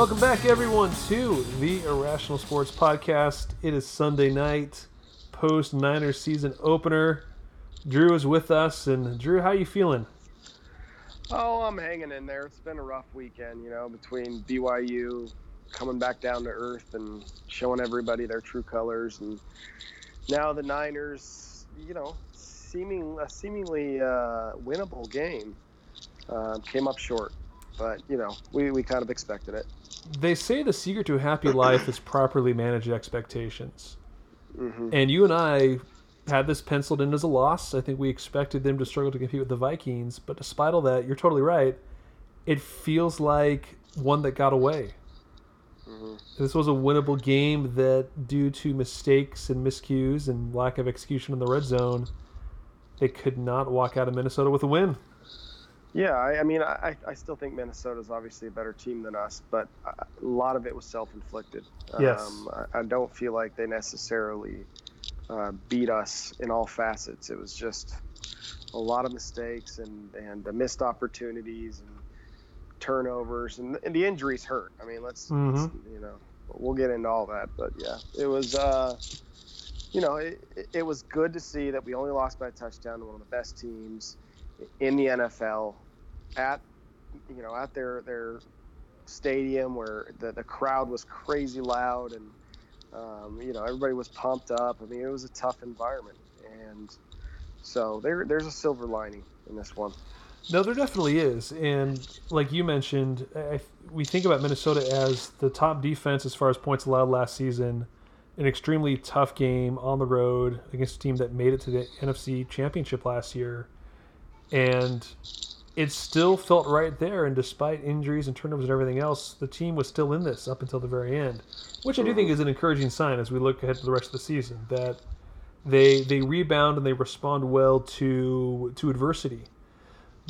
Welcome back, everyone, to the Irrational Sports Podcast. It is Sunday night, post Niners season opener. Drew is with us, and Drew, how you feeling? Oh, I'm hanging in there. It's been a rough weekend, you know, between BYU coming back down to earth and showing everybody their true colors, and now the Niners, you know, seeming a seemingly uh, winnable game uh, came up short, but you know, we, we kind of expected it. They say the secret to a happy life is properly managed expectations, hmm and you and I had this penciled in as a loss. I think we expected them to struggle to compete with the Vikings, but despite all that, you're totally right. It feels like one that got away. hmm This was a winnable game that, due to mistakes and miscues and lack of execution in the red zone, they could not walk out of Minnesota with a win. Yeah, I, I mean, I, I still think Minnesota's obviously a better team than us, but a lot of it was self-inflicted. Yes. Um, I, I don't feel like they necessarily uh, beat us in all facets. It was just a lot of mistakes and and uh, missed opportunities and turnovers and, and the injuries hurt. I mean, let's, let's Mhm. you know, we'll get into all that, but yeah, it was. Uh, you know, it- it was good to see that we only lost by a touchdown to one of the best teams in the NFL at you know at their their stadium where the, the crowd was crazy loud and um, you know everybody was pumped up. I mean it was a tough environment and so there there's a silver lining in this one. No, there definitely is, and like you mentioned, I, we think about Minnesota as the top defense as far as points allowed last season. An extremely tough game on the road against a team that made it to the NFC Championship last year, and it still felt right there. And despite injuries and turnovers and everything else, the team was still in this up until the very end, which I do think is an encouraging sign as we look ahead to the rest of the season. That they they rebound and they respond well to to adversity.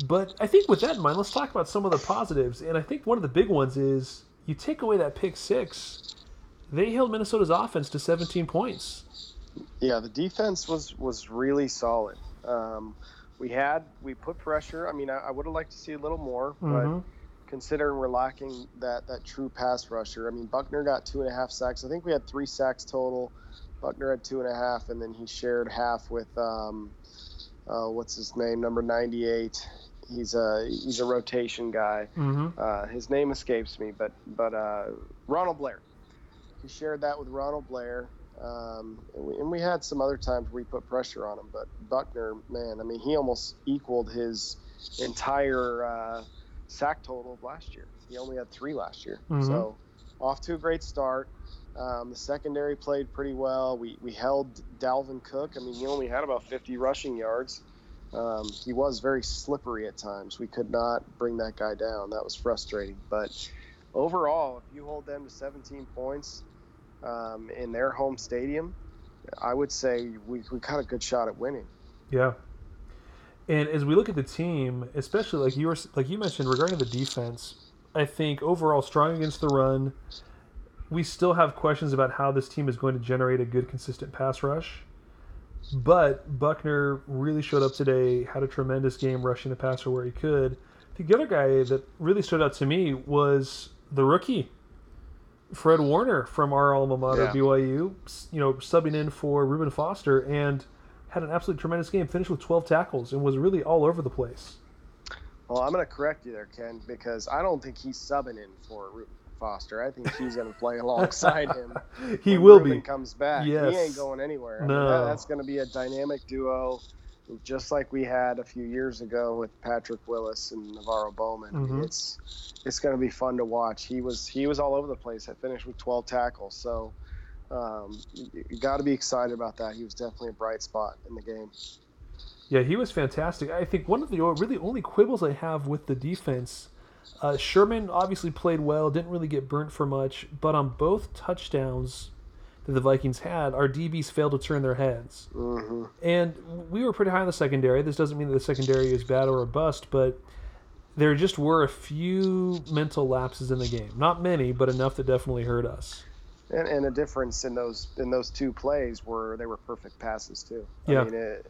But I think with that in mind, let's talk about some of the positives. And I think one of the big ones is you take away that pick six, they held Minnesota's offense to 17 points. Yeah, the defense was was really solid. Um, we had we put pressure. I mean, I, I would have liked to see a little more, but Mhm. considering we're lacking that that true pass rusher. I mean, Buckner got two and a half sacks. I think we had three sacks total. Buckner had two and a half, and then he shared half with um, uh, what's his name, number ninety-eight. He's a he's a rotation guy. Mhm. Uh, his name escapes me, but but uh, Ronald Blair. He shared that with Ronald Blair. Um, and, we, and we had some other times where we put pressure on him, but Buckner, man, I mean, he almost equaled his entire uh, sack total of last year. He only had three last year, Mhm. so off to a great start. Um, the secondary played pretty well. We, we held Dalvin Cook. I mean, he only had about 50 rushing yards. Um, he was very slippery at times. We could not bring that guy down. That was frustrating. But overall, if you hold them to 17 points um, in their home stadium, I would say we, we got a good shot at winning. Yeah. And as we look at the team, especially like you were like you mentioned regarding the defense, I think overall strong against the run. We still have questions about how this team is going to generate a good consistent pass rush. But Buckner really showed up today, had a tremendous game rushing the passer where he could. The other guy that really stood out to me was the rookie, Fred Warner from our alma mater, Yeah. BYU, you know, subbing in for Reuben Foster and had an absolutely tremendous game, finished with 12 tackles and was really all over the place. Well, I'm going to correct you there, Ken, because I don't think he's subbing in for Reuben Foster. I think he's going to play alongside him. He will Reuben be. comes back. Yes. He ain't going anywhere. I mean, No. that, that's going to be a dynamic duo, just like we had a few years ago with Patrick Willis and NaVorro Bowman. Mhm. it's it's going to be fun to watch. He was he was all over the place. I finished with 12 tackles, so um, you, you got to be excited about that. He was definitely a bright spot in the game. Yeah, he was fantastic. I think one of the really only quibbles I have with the defense, uh, Sherman obviously played well, didn't really get burnt for much, but on both touchdowns that the Vikings had, our DBs failed to turn their heads. hmm And we were pretty high in the secondary. This doesn't mean that the secondary is bad or a bust, but there just were a few mental lapses in the game. Not many, but enough that definitely hurt us. And, and a difference in those in those two plays were they were perfect passes too. Yeah. I mean, it,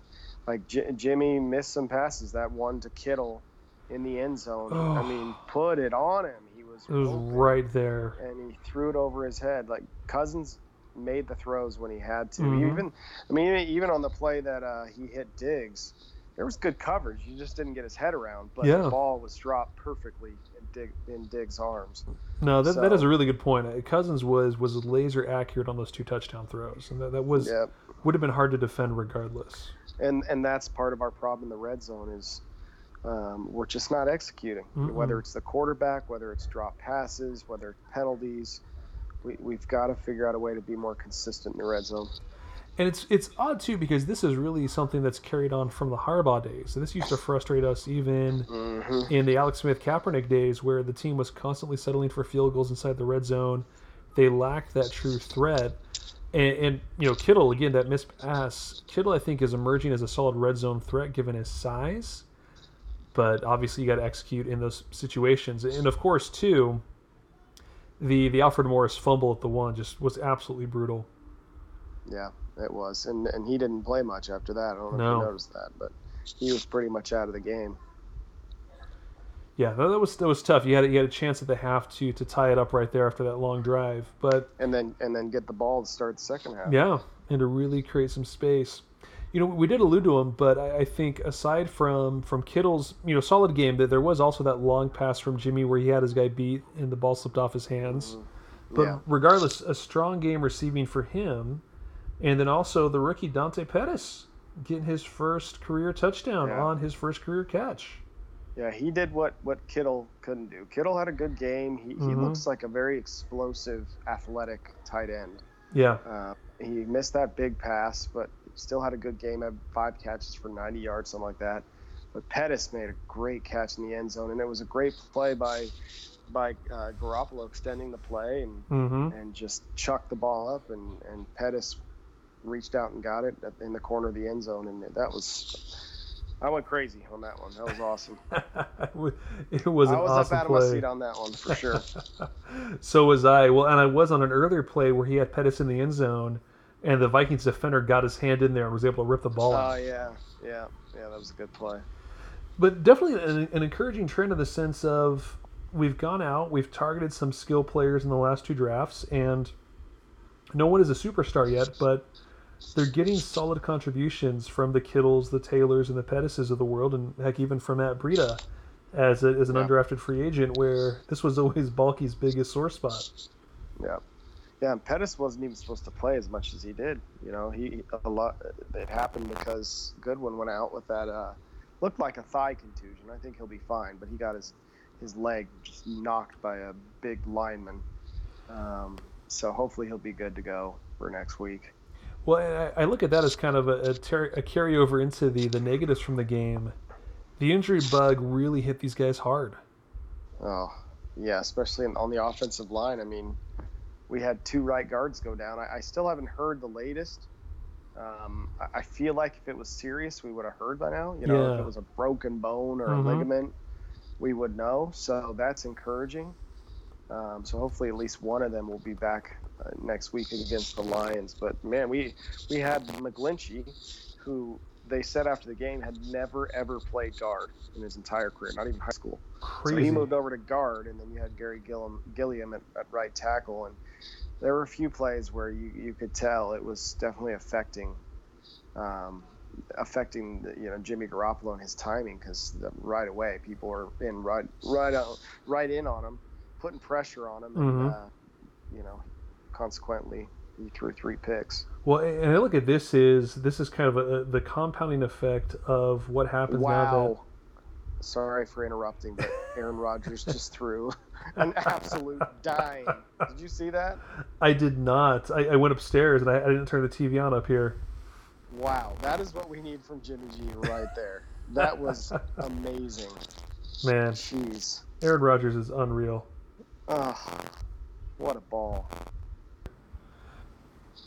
like J- Jimmy missed some passes. That one to Kittle in the end zone. I Oh. mean, put it on him. He was was. It was open, right there. and he threw it over his head. Like Cousins made the throws when he had to. Mhm. Even, I mean, even on the play that uh, he hit Diggs, there was good coverage. He just didn't get his head around, but Yeah. the ball was dropped perfectly in, Dig, in Diggs' arms. No, that, that is a really good point. Uh, Cousins was was laser accurate on those two touchdown throws, and that, that was Yeah, would have been hard to defend regardless. and and that's part of our problem in the red zone is um, we're just not executing. Whether Mm-mm. it's the quarterback, whether it's drop passes, whether it's penalties, we, we've got to figure out a way to be more consistent in the red zone. And it's it's odd too because this is really something that's carried on from the Harbaugh days. So this used to frustrate us even Mm-hmm. in the Alex Smith Kaepernick days, where the team was constantly settling for field goals inside the red zone. They lacked that true threat. And, and you know Kittle again that missed pass. Kittle I think is emerging as a solid red zone threat given his size, but obviously you got to execute in those situations. And of course too, the the Alfred Morris fumble at the one just was absolutely brutal. Yeah, it was, and and he didn't play much after that. I don't know No. if you noticed that, but he was pretty much out of the game. Yeah, that, that was that was tough. You had you had a chance at the half to to tie it up right there after that long drive, but And then and then get the ball to start the second half. yeah, and to really create some space. You know, we did allude to him, but I, I think aside from from Kittle's you know solid game, that there was also that long pass from Jimmy where he had his guy beat and the ball slipped off his hands. But Yeah. regardless, a strong game receiving for him, and then also the rookie Dante Pettis getting his first career touchdown Yeah. on his first career catch. Yeah, he did what what Kittle couldn't do. Kittle had a good game. He, he Mhm. looks like a very explosive, athletic tight end. Yeah, Uh, he missed that big pass, but still had a good game. Had five catches for 90 yards, something like that. But Pettis made a great catch in the end zone, and it was a great play by by uh, Garoppolo extending the play and mm-hmm. and just chucked the ball up, and and Pettis reached out and got it in the corner of the end zone, and that was. I went crazy on that one. That was awesome. it was an I was awesome up out of my seat on that one for sure. so was I. Well, and I was on an earlier play where he had Pettis in the end zone, and the Vikings defender got his hand in there and was able to rip the ball Oh out. yeah, yeah, yeah. That was a good play. But definitely an, an encouraging trend in the sense of we've gone out, we've targeted some skill players in the last two drafts, and no one is a superstar yet, but they're getting solid contributions from the Kittles, the Taylors, and the Pettises of the world, and heck, even from Matt Breida as, a, as an Yeah. undrafted free agent, where this was always Baalke's biggest sore spot. Yeah, yeah. And Pettis wasn't even supposed to play as much as he did. You know, he a lot. It happened because Goodwin went out with that. Uh, looked like a thigh contusion. I think he'll be fine, but he got his his leg just knocked by a big lineman. Um, so hopefully he'll be good to go for next week. Well, I, I look at that as kind of a, a, ter- a carryover into the, the negatives from the game. The injury bug really hit these guys hard. Oh, yeah, especially in, on the offensive line. I mean, we had two right guards go down. I, I still haven't heard the latest. Um, I, I feel like if it was serious, we would have heard by now. You know, if it was a broken bone or Mhm. a ligament, we would know. So that's encouraging. Um, so hopefully, at least one of them will be back uh, next week against the Lions. But man, we we had McGlinchey, who they said after the game had never ever played guard in his entire career, not even high school. Crazy. So he moved over to guard, and then you had Garry Gilliam, Gilliam at, at right tackle, and there were a few plays where you, you could tell it was definitely affecting, um, affecting the, you know Jimmy Garoppolo and his timing because right away people were in right right out, right in on him, putting pressure on him, and Mhm. uh, you know, consequently threw three picks. Well, and I look at this is this is kind of a, the compounding effect of what happens now Wow. Sorry for interrupting, but Aaron Rodgers just threw an absolute dime. Did you see that? that I did not. I, I went upstairs and I, I didn't turn the TV on up here. Wow, that is what we need from Jimmy G right there. That was amazing. Man, Jeez. Aaron Rodgers is unreal. Ugh, what a ball.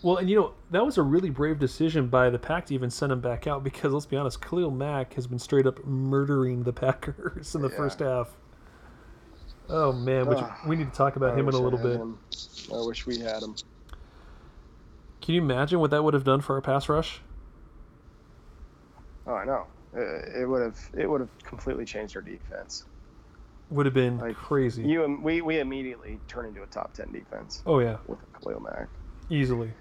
Well, and you know that was a really brave decision by the Pack to even send him back out because let's be honest, Khalil Mack has been straight up murdering the Packers in the Yeah. first half. Oh man, which Ugh. we need to talk about I him in a little bit. him. I wish we had him. Can you imagine what that would have done for our pass rush? Oh, I know. Uh, It would have. It would have completely changed our defense. would have been Like, crazy. You we we immediately turn into a top ten defense oh yeah, with Khalil Mack. easily.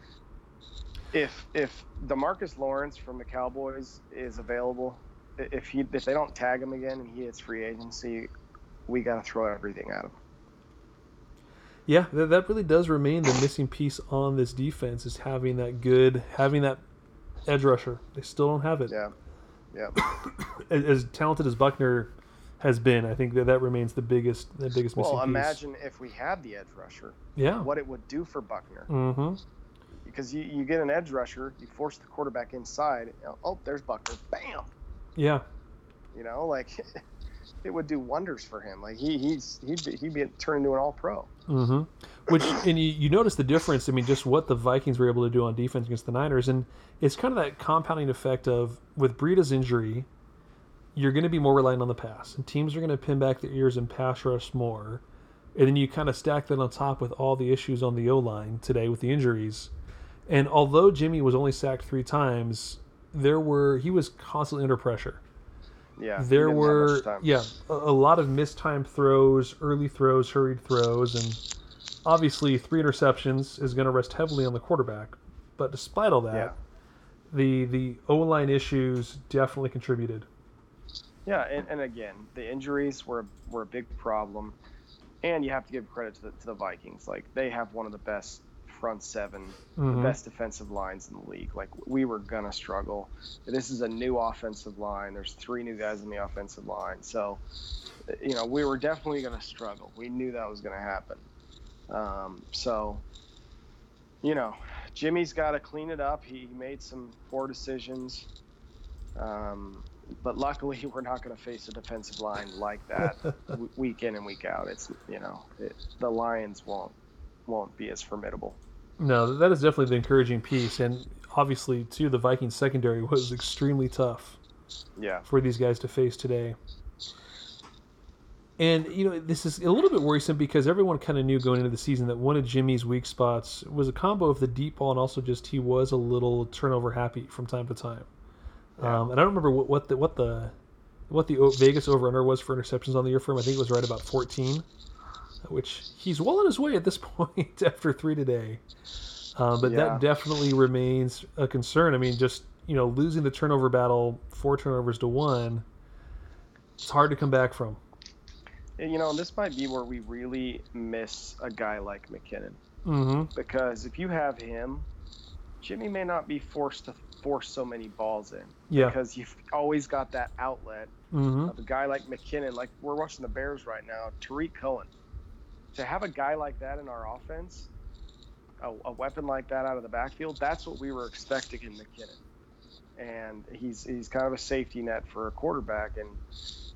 If if DeMarcus Lawrence from the Cowboys is available, if he if they don't tag him again and he hits free agency, we got to throw everything at him. Yeah, that, that really does remain the missing piece on this defense is having that good, having that edge rusher. They still don't have it. Yeah, yeah, As, as talented as Buckner has been, I think that that remains the biggest, the biggest missing Well, piece. imagine if we had the edge rusher, Yeah. what it would do for Buckner. Mm-hmm. Because you, you get an edge rusher, you force the quarterback inside. you know, oh, there's Buckner. Bam. Yeah. You know, like it would do wonders for him. Like he he's he'd be, he'd be turned into an all pro. Mm-hmm. Which and you, you notice the difference. I mean, just what the Vikings were able to do on defense against the Niners, and it's kind of that compounding effect of with Breida's injury, you're going to be more reliant on the pass, and teams are going to pin back their ears and pass rush more, and then you kind of stack that on top with all the issues on the O line today with the injuries, and although Jimmy was only sacked three times, there were he was constantly under pressure Yeah. there were yeah a, a lot of mistimed throws early throws hurried throws and obviously three interceptions is going to rest heavily on the quarterback but despite all that Yeah. the the o-line issues definitely contributed Yeah, and, and again, the injuries were were a big problem, and you have to give credit to the, to the Vikings. Like they have one of the best front 7 the Mhm. best defensive lines in the league. Like we were gonna struggle. This is a new offensive line. There's three new guys in the offensive line, so you know we were definitely gonna struggle. We knew that was gonna happen. Um, so you know, Jimmy's got to clean it up. He made some poor decisions. Um, but luckily, we're not going to face a defensive line like that week in and week out. It's you know it, the Lions won't won't be as formidable. no that is definitely the encouraging piece and obviously too the vikings secondary was extremely tough Yeah, for these guys to face today. And you know, this is a little bit worrisome because everyone kind of knew going into the season that one of Jimmy's weak spots was a combo of the deep ball and also just he was a little turnover happy from time to time. Yeah. Um, and I don't remember what, what the what the what the Vegas over under was for interceptions on the year for him. I think it was right about 14, which he's well on his way at this point after three today. Um, but Yeah. that definitely remains a concern. I mean, just you know, losing the turnover battle, four turnovers to one, it's hard to come back from. And, you know this might be where we really miss a guy like McKinnon Mm-hmm. because if you have him, Jimmy may not be forced to force so many balls in Yeah. because you've always got that outlet Mm-hmm. of a guy like McKinnon. Like we're watching the Bears right now, Tarik Cohen. To have a guy like that in our offense, a, a weapon like that out of the backfield, that's what we were expecting in McKinnon. And he's he's kind of a safety net for a quarterback, and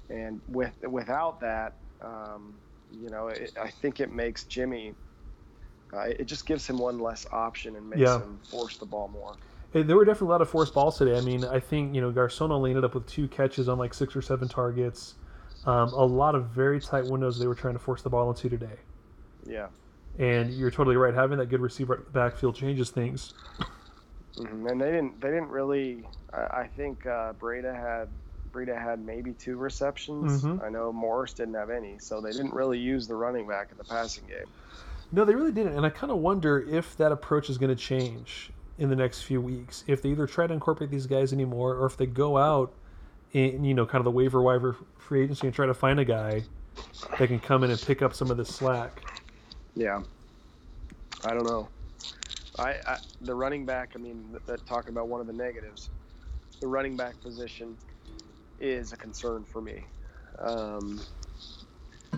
and with without that, um, you know, it, I think it makes Jimmy. Uh, it just gives him one less option and makes Yeah. him force the ball more. Hey, There were definitely a lot of forced balls today. I mean, I think you know Garcon only ended up with two catches on like six or seven targets. Um, a lot of very tight windows they were trying to force the ball into today. Yeah. And you're totally right. Having that good receiver backfield changes things. hmm And they didn't. They didn't really. I, I think uh, Breida had. Breida had maybe two receptions. Mhm. I know Morris didn't have any, so they didn't really use the running back in the passing game. No, they really didn't. And I kind of wonder if that approach is going to change in the next few weeks. If they either try to incorporate these guys anymore, or if they go out in you know kind of the waiver waiver free agency and try to find a guy that can come in and pick up some of the slack. Yeah. I don't know. I, I the running back. I mean, that talking about one of the negatives. The running back position is a concern for me. Um,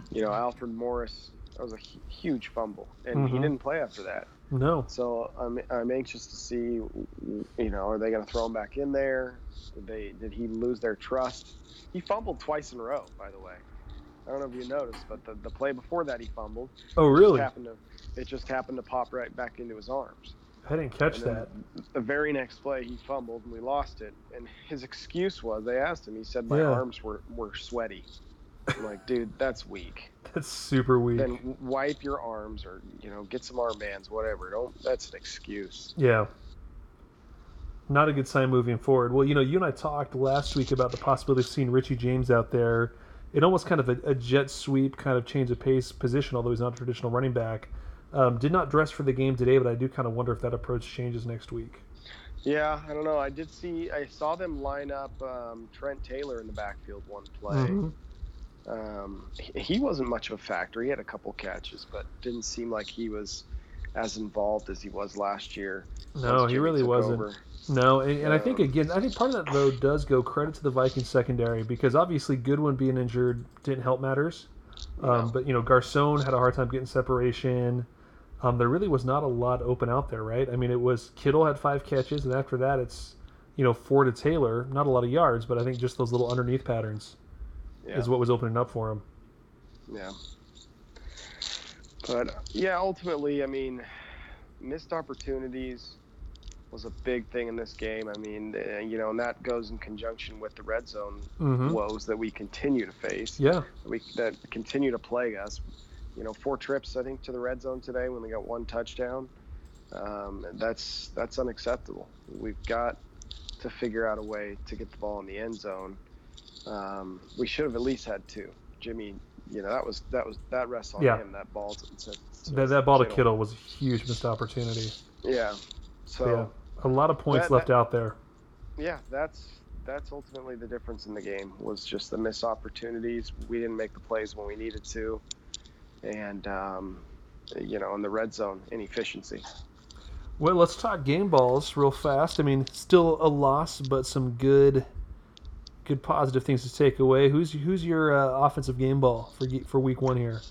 you know, Alfred Morris. That was a huge fumble, and he Mhm. didn't play after that. No. So I'm, I'm anxious to see, you know, are they going to throw him back in there? Did they did he lose their trust? He fumbled twice in a row, by the way. I don't know if you noticed, but the, the play before that he fumbled. Oh, It just really? happened to it just happened to pop right back into his arms. I didn't catch that. The very next play he fumbled and we lost it. And his excuse was they asked him. He said my Yeah. arms were were sweaty. I'm like, dude, that's weak. That's super weak. Then wipe your arms or you know get some armbands, whatever. Don't. That's an excuse. Yeah. Not a good sign moving forward. Well, you know, you and I talked last week about the possibility of seeing Richie James out there in almost kind of a, a jet sweep kind of change of pace position, although he's not a traditional running back. Um, did not dress for the game today, but I do kind of wonder if that approach changes next week. Yeah, I don't know. I did see, I saw them line up um, Trent Taylor in the backfield one play. Mhm. Um, he, he wasn't much of a factor. He had a couple catches, but didn't seem like he was as involved as he was last year. No, he really wasn't. over. No, and, and I think again, I think part of that though does go credit to the Vikings secondary because obviously Goodwin being injured didn't help matters. Um. But you know, Garcon had a hard time getting separation. Um, there really was not a lot open out there, right? I mean, it was Kittle had five catches, and after that, it's you know four to Taylor. Not a lot of yards, but I think just those little underneath patterns Yeah. is what was opening up for him. Yeah. But yeah, ultimately, I mean, missed opportunities was a big thing in this game. I mean, uh, you know, and that goes in conjunction with the red zone hmm woes that we continue to face. Yeah, that we that continue to plague us. You know, four trips I think to the red zone today when we got one touchdown. Um, that's that's unacceptable. We've got to figure out a way to get the ball in the end zone. Um, we should have at least had two. Jimmy, you know that was that was that rests on Yeah. him. That ball to, to, to that, that ball to Kittle was a huge missed opportunity. Yeah. So yeah, a lot of points that- left that- out there. yeah, that's that's ultimately the difference in the game was just the missed opportunities. We didn't make the plays when we needed to, and um, you know, in the red zone, inefficiency. Well, let's talk game balls real fast. I mean, still a loss, but some good, good positive things to take away. Who's who's your uh, offensive game ball for for week one here?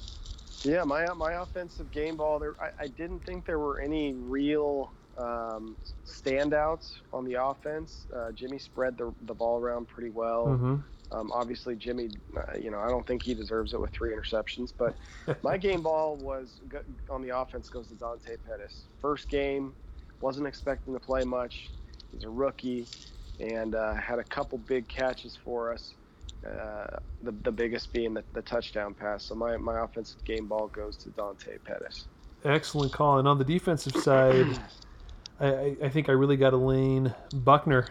Yeah, my my offensive game ball. There, I, I didn't think there were any real um, standouts on the offense. Uh, Jimmy spread the the ball around pretty well. hmm Um, obviously, Jimmy, uh, you know, I don't think he deserves it with three interceptions. But my game ball was on the offense goes to Dante Pettis. First game, wasn't expecting to play much. He's a rookie, and uh, had a couple big catches for us. Uh, the, the biggest being the, the touchdown pass. So my, my offensive game ball goes to Dante Pettis. Excellent call. And on the defensive side, I, I, think I really got to lean Buckner.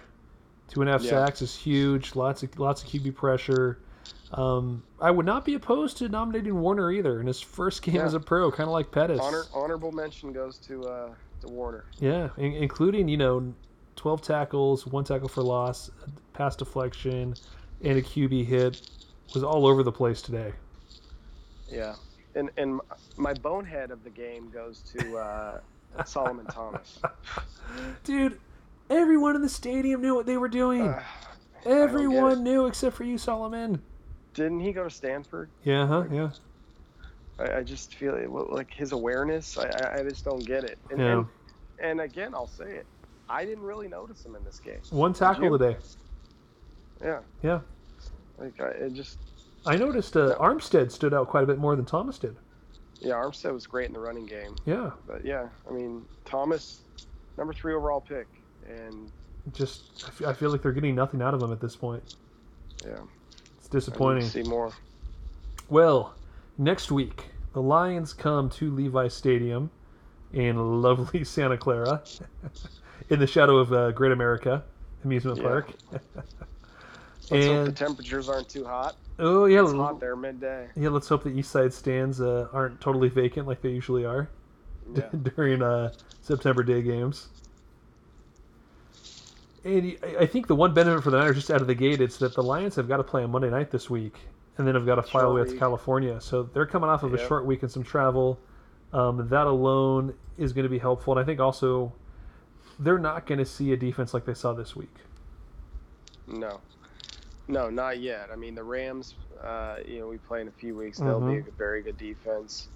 Two and a half Yeah. sacks is huge. Lots of lots of QB pressure. Um, I would not be opposed to nominating Warner either in his first game Yeah. as a pro, kind of like Pettis. Honor, honorable mention goes to uh, to Warner. Yeah, in- including you know, twelve tackles, one tackle for loss, pass deflection, and a QB hit was all over the place today. Yeah, and and my bonehead of the game goes to uh, Solomon Thomas. Dude, everyone in the stadium knew what they were doing. Uh, everyone knew except for you, Solomon. didn't he go to Stanford? Yeah, huh? Yeah. I, I just feel it, like his awareness. I, I, I just don't get it. And, Yeah. and and again, I'll say it. I didn't really notice him in this game. One tackle today. Yeah. Yeah. Like I it just I noticed uh, Armstead stood out quite a bit more than Thomas did. Yeah, Armstead was great in the running game, Yeah. but yeah, I mean Thomas, number three overall pick, and Just, I feel like they're getting nothing out of him at this point. yeah, It's I need to disappointing. see more. Well, next week, the Lions come to Levi Stadium in lovely Santa Clara, in the shadow of uh, Great America Amusement Yeah. Park. Let's hope the temperatures aren't too hot. Oh yeah, It's hot there midday. yeah. Let's hope the East Side stands uh, aren't totally vacant like they usually are Yeah. during uh, September Day games. And I think the one benefit for the Niners just out of the gate is that the Lions have got to play on Monday night this week, and then have got to fly all the way out to. California. So they're coming off of a short week and some travel. Um, that alone is going to be helpful, and I think also they're not going to see a defense like they saw this week. No, no, not yet. I mean, the Rams. Uh, you know, we play in a few weeks. They'll be a very good defense.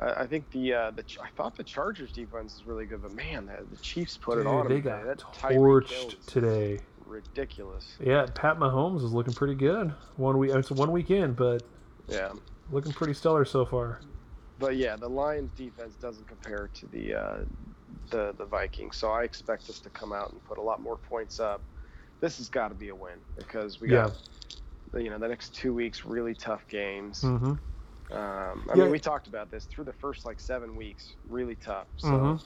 Uh, I think the uh, the I thought the Chargers defense is really good, but man, the, the Chiefs put Dude, it on them. they today. got That torched today. Ridiculous. Yeah, Pat Mahomes is looking pretty good. One week, it's one week in, but Yeah, looking pretty stellar so far. but yeah, the Lions defense doesn't compare to the uh, the the Vikings. So I expect us to come out and put a lot more points up. This has got to be a win because we got you know the next two weeks really tough games. hmm Um, I Yeah. mean, we talked about this through the first like seven weeks, really tough. So Mhm.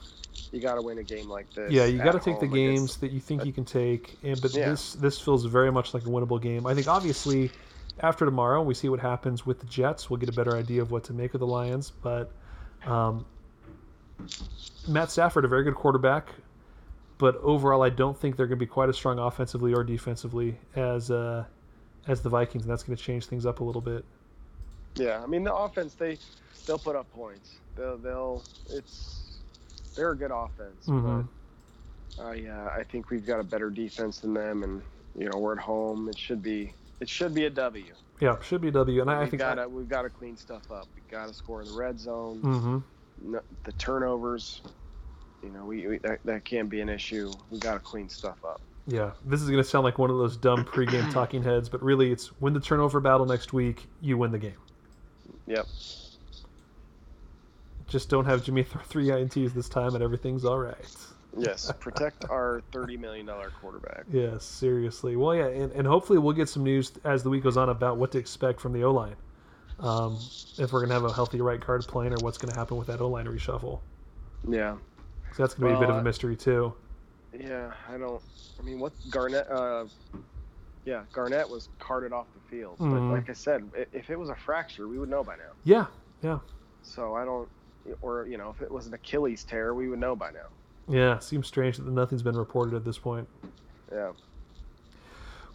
you got to win a game like this. Yeah, you got to take the games that you think you can take, and but Yeah. this this feels very much like a winnable game. I think obviously after tomorrow, we see what happens with the Jets. We'll get a better idea of what to make of the Lions. But um, Matt Stafford, a very good quarterback, but overall, I don't think they're going to be quite as strong offensively or defensively as uh, as the Vikings, and that's going to change things up a little bit. Yeah, I mean the offense they they'll put up points. They'll they'll it's they're a good offense, Mhm. but I uh, I think we've got a better defense than them, and you know we're at home. It should be it should be a W. Yeah, should be a W, and I, I think gotta we've got to clean stuff up. We got to score in the red zone. hmm No, the turnovers, you know, we, we that, that can't be an issue. We got to clean stuff up. Yeah, this is going to sound like one of those dumb pregame talking heads, but really, it's win the turnover battle next week, you win the game. Yep. Just don't have Jimmy throw three ints this time, and everything's all right. Yes. Protect our thirty million dollar quarterback. Yes, seriously. Well, yeah, and, and hopefully we'll get some news as the week goes on about what to expect from the O line. Um, if we're going to have a healthy right guard playing, or what's going to happen with that O line reshuffle. Yeah. So that's going to be a bit of a mystery too. Yeah. I don't. I mean, what Garnett? Uh, yeah, Garnett was carted off the field. But like I said, if it was a fracture, we would know by now. Yeah, yeah, So I don't. Or you know, if it was an Achilles tear, we would know by now. yeah. Seems strange that nothing's been reported at this point. Yeah.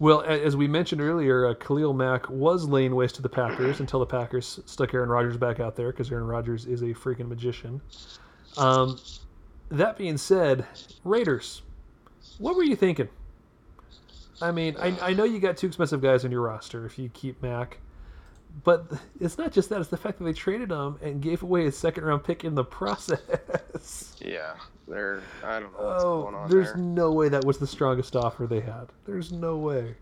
Well, as we mentioned earlier, uh, Khalil Mack was laying waste to the Packers until the Packers stuck Aaron Rodgers back out there because Aaron Rodgers is a freaking magician. Um, that being said, Raiders, what were you thinking? I mean, I, I know you got two expensive guys on your roster if you keep Mack, but it's not just that; it's the fact that they traded him and gave away a second round pick in the process. Yeah. They're. I don't know what's oh, going Oh, on there's there. no way that was the strongest offer they had. There's no way.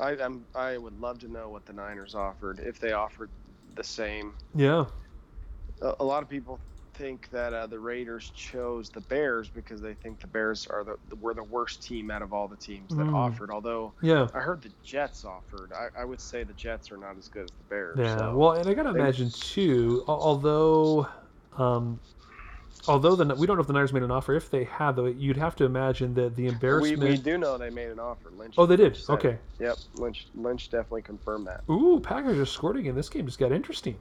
I, I'm. I would love to know what the Niners offered if they offered the same. Yeah. A, a lot of people think that uh, the Raiders chose the Bears because they think the Bears are the were the worst team out of all the teams that Mm. offered. Although Yeah. I heard the Jets offered, I, I would say the Jets are not as good as the Bears. Yeah, so- well, and I gotta they- imagine too. Although, um, although the we don't know if the Niners made an offer. If they have, though, you'd have to imagine that the embarrassment. we do know they made an offer. Lynch. oh, they did. said it. Okay. Yep. Lynch. Lynch definitely confirmed that. Ooh, Packers are scored again. This game just got interesting.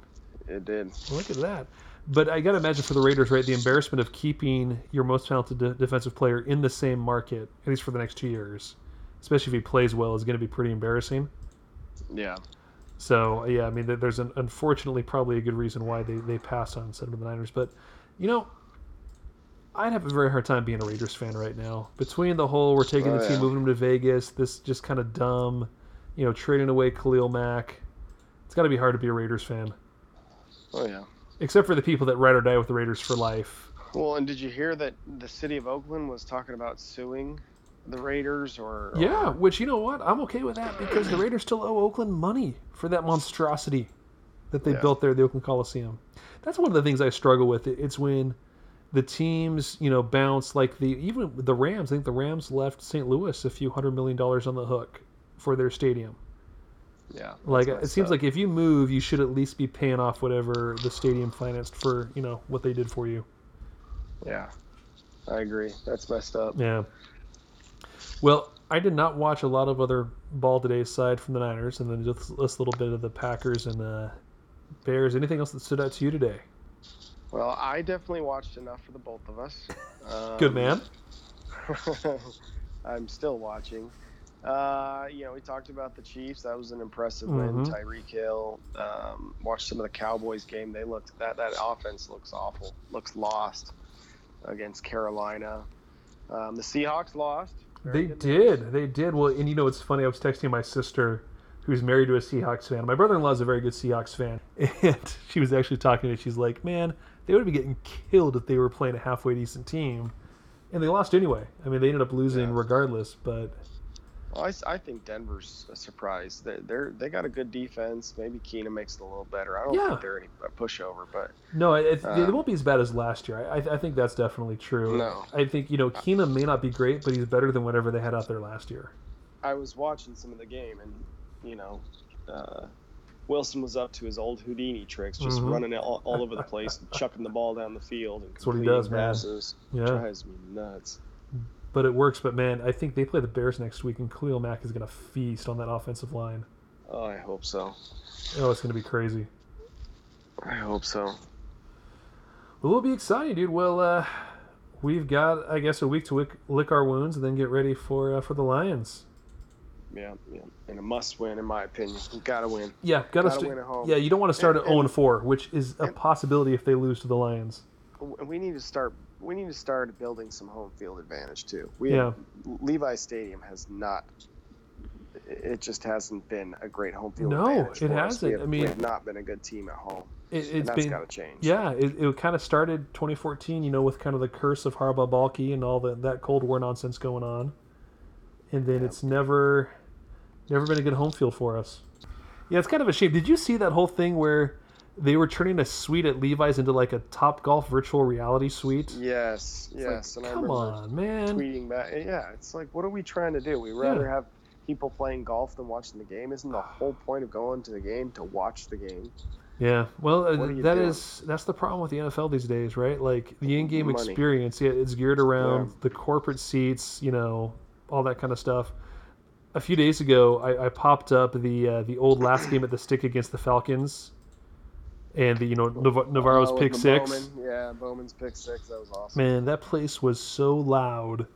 It did. Look at that. But I gotta imagine for the Raiders, right, the embarrassment of keeping your most talented de- defensive player in the same market, at least for the next two years, especially if he plays well, is going to be pretty embarrassing. Yeah. So yeah, I mean, there's an unfortunately probably a good reason why they they passed on instead of the Niners, but you know, I'd have a very hard time being a Raiders fan right now. Between the whole we're taking Oh, the team, yeah. moving them to Vegas, this just kind of dumb, you know, trading away Khalil Mack. It's got to be hard to be a Raiders fan, Oh yeah. Except for the people that ride or die with the Raiders for life. Well, and did you hear that the city of Oakland was talking about suing the Raiders or? Yeah, which you know what, I'm okay with that because the Raiders still owe Oakland money for that monstrosity that they Yeah. built there at the Oakland Coliseum. That's one of the things I struggle with. It's when the teams, you know, bounce like the even the Rams. I think the Rams left St. Louis a few hundred million dollars on the hook for their stadium. Yeah. Like it seems up. like if you move, you should at least be paying off whatever the stadium financed for, you know, what they did for you. Yeah, I agree. That's messed up. Yeah. Well, I did not watch a lot of other ball today aside from the Niners, and then just this little bit of the Packers and uh, Bears. Anything else that stood out to you today? Well, I definitely watched enough for the both of us. Good Um, man. I'm still watching. Uh, you know, we talked about the Chiefs. That was an impressive win. Mhm. Tyreek Hill. Um, watched some of the Cowboys game. They looked that that offense looks awful. Looks lost against Carolina. Um, the Seahawks lost. Very They did. They did. Well, and you know, it's funny. I was texting my sister, who's married to a Seahawks fan. My brother-in-law is a very good Seahawks fan, and she was actually talking to me. She's like, "Man, they would be getting killed if they were playing a halfway decent team." And they lost anyway. I mean, they ended up losing Yeah. regardless. But Well, I, I think Denver's a surprise. They they're they got a good defense. Maybe Keenum makes it a little better. I don't Yeah. think they're any a pushover, but No, it, it, it Uh, won't be as bad as last year. I, I think that's definitely true. No. I think you know Keenum may not be great, but he's better than whatever they had out there last year. I was watching some of the game, and you know, uh, Wilson was up to his old Houdini tricks, just Mhm. running all, all over the place, and chucking the ball down the field, and That's what he does, man. Yeah, Drives me nuts. But it works. But man, I think they play the Bears next week, and Khalil Mack is going to feast on that offensive line. Oh, I hope so. Oh, it's gonna be crazy. I hope so. Well, it'll be exciting, dude. Well, uh, we've got, I guess, a week to lick, lick our wounds and then get ready for uh, for the Lions. Yeah, yeah, and a must win in my opinion. You gotta win. Yeah, gotta, Gotta st- win at home. Yeah, you don't want to start And- at zero and- and four, which is a possibility if they lose to the Lions. We need to start. We need to start building some home field advantage too. We Yeah. Levi Stadium has not. It just hasn't been a great home field No, it hasn't. Have, I mean- we have not been a good team at home. It, that's been got to change. yeah, it, it kind of started 2014, you know, with kind of the curse of Harbaugh Baalke and all the, that Cold War nonsense going on, and then Yeah. it's never, never been a good home field for us. Yeah, it's kind of a shame. Did you see that whole thing where they were turning a suite at Levi's into like a Top Golf virtual reality suite? Yes, It's yes. like, come on, man. tweeting back. Yeah, it's like, what are we trying to do? We rather have people playing golf than watching the game. Isn't the whole point of going to the game to watch the game? Yeah, well, uh, are you that doing? is that's the problem with the NFL these days, right? Like the in-game Money. experience, yeah, it's geared around Yeah. the corporate seats, you know, all that kind of stuff. A few days ago, I, I popped up the uh, the old last game at the stick against the Falcons, and the you know Nav- NaVorro's Oh, pick six. Bowman. Yeah, Bowman's pick six. That was awesome. Man, that place was so loud,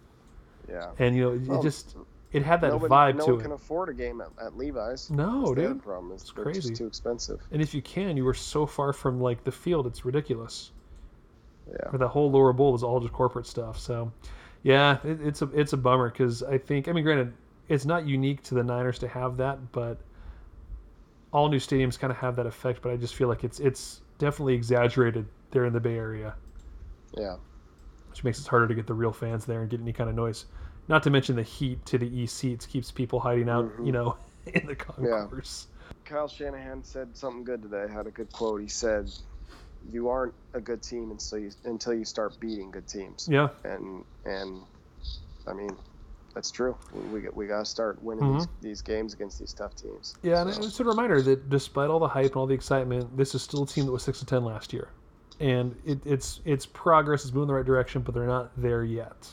Yeah. and you know, it Well, just it had that vibe no to one it. can afford a game at, at Levi's. No, That's dude. problem. It's, It's crazy. just too expensive. And if you can, you were so far from like the field, it's ridiculous. Yeah. Or the whole lower bowl was all just corporate stuff. So, yeah, it, it's a it's a bummer because I think I mean, granted, it's not unique to the Niners to have that, but all new stadiums kind of have that effect. But I just feel like it's it's definitely exaggerated there in the Bay Area, Yeah. which makes it harder to get the real fans there and get any kind of noise. Not to mention the heat to the east seats keeps people hiding out, Mhm. you know, in the concourse. Kyle Shanahan said something good today. Had a good quote. He said, "You aren't a good team until you until you start beating good teams." Yeah, And and I mean, that's true. We we, we got to start winning Mm-hmm. these, these games against these tough teams. Yeah, and it's a reminder that despite all the hype and all the excitement, this is still a team that was six and ten last year, and it, it's it's progress is moving in the right direction, but they're not there yet.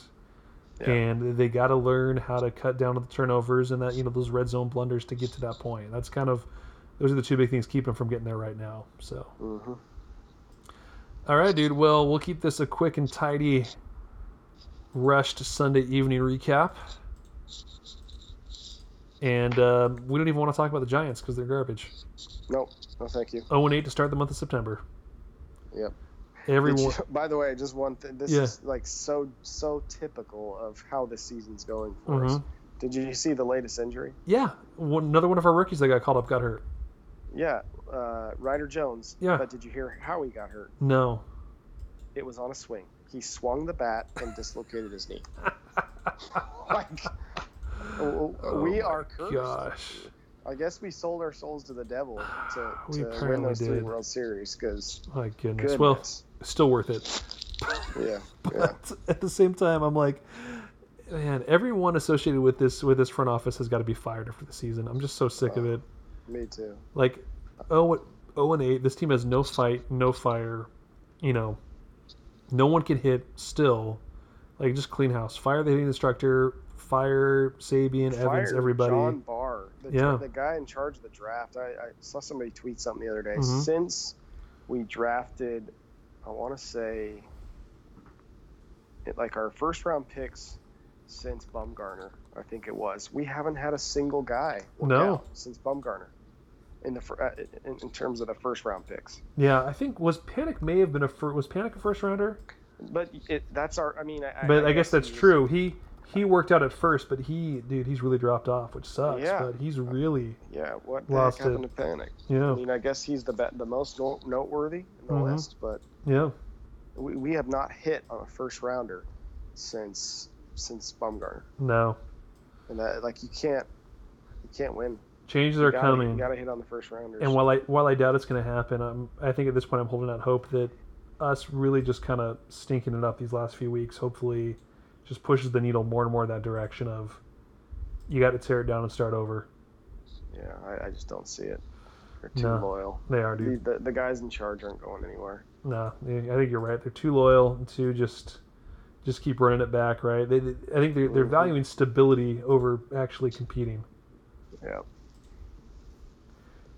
Yeah. And they got to learn how to cut down on the turnovers and that you know those red zone blunders to get to that point. That's kind of those are the two big things keeping them from getting there right now. So, mhm. all right, dude. Well, we'll keep this a quick and tidy, rushed Sunday evening recap. And um, we don't even want to talk about the Giants because they're garbage. Nope. No, thank you. 0 and 8 to start the month of September. Yep. Everyone. You- by the way, just one thing. This Yeah. is like so so typical of how this season's going for us. Mhm. Did you see the latest injury? Yeah, one, another one of our rookies that got called up got hurt. Yeah, uh, Ryder Jones. Yeah. But did you hear how he got hurt? No. It was on a swing. He swung the bat and dislocated his knee. like, Oh we are cursed. Gosh. I guess we sold our souls to the devil to, to win those three. World Series because My goodness. goodness. Well, still worth it. yeah, yeah. But at the same time, I'm like, man, everyone associated with this with this front office has got to be fired after the season. I'm just so sick of Oh. it. Me too. Like, oh, oh and eight. This team has no fight, no fire. You know, no one can hit. Still, like, just clean house. Fire the hitting instructor. Fire Sabean, Evans, everybody. John Barr, the, Yeah. the guy in charge of the draft. I, I saw somebody tweet something the other day. Mhm. Since we drafted, I want to say, it, like our first round picks since Bumgarner, I think it was. We haven't had a single guy No. since Bumgarner in the uh, in, in terms of the first round picks. Yeah, I think was Panik may have been a fir- was Panik a first rounder, But it, that's our. I mean, I, but I, guess that's true. He he worked out at first, but he dude he's really dropped off, which sucks. Yeah. But he's really Yeah, what the Lost heck happened to Panik? Yeah. I mean, I guess he's the be- the most noteworthy in the Mhm. list, but yeah we, we have not hit on a first rounder since since Bumgarner, no and that like you can't you can't win. Changes are gotta, coming. You got to hit on the first rounders. And while I while I doubt it's going to happen, I'm, I think at this point I'm holding out hope that us really just kind of stinking it up these last few weeks, hopefully, just pushes the needle more and more in that direction of you got to tear it down and start over. yeah, I, I just don't see it. They're too No. loyal. They are, The, dude. the, the guys in charge aren't going anywhere. No, I think you're right. They're too loyal and too just just keep running it back, right? They, they- I think they're, they're Mhm. valuing stability over actually competing. Yeah.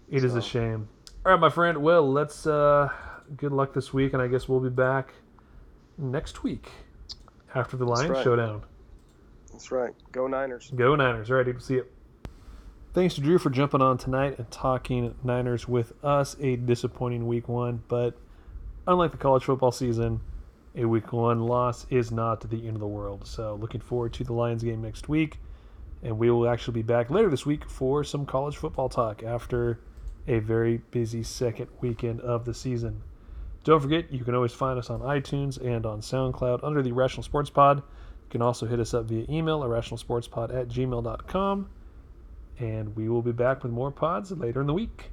It so. is a shame. All right, my friend. Well, let's. uh Good luck this week, and I guess we'll be back next week after the Lions right. showdown. That's right. Go Niners. Go Niners. All right, dude. See you. Thanks to Drew for jumping on tonight and talking Niners with us. A disappointing week one, but unlike the college football season, a week one loss is not the end of the world. So, looking forward to the Lions game next week. And we will actually be back later this week for some college football talk after a very busy second weekend of the season. Don't forget, you can always find us on iTunes and on SoundCloud under the Irrational Sports Pod. You can also hit us up via email, irrationalsportspod at gmail.com. And we will be back with more pods later in the week.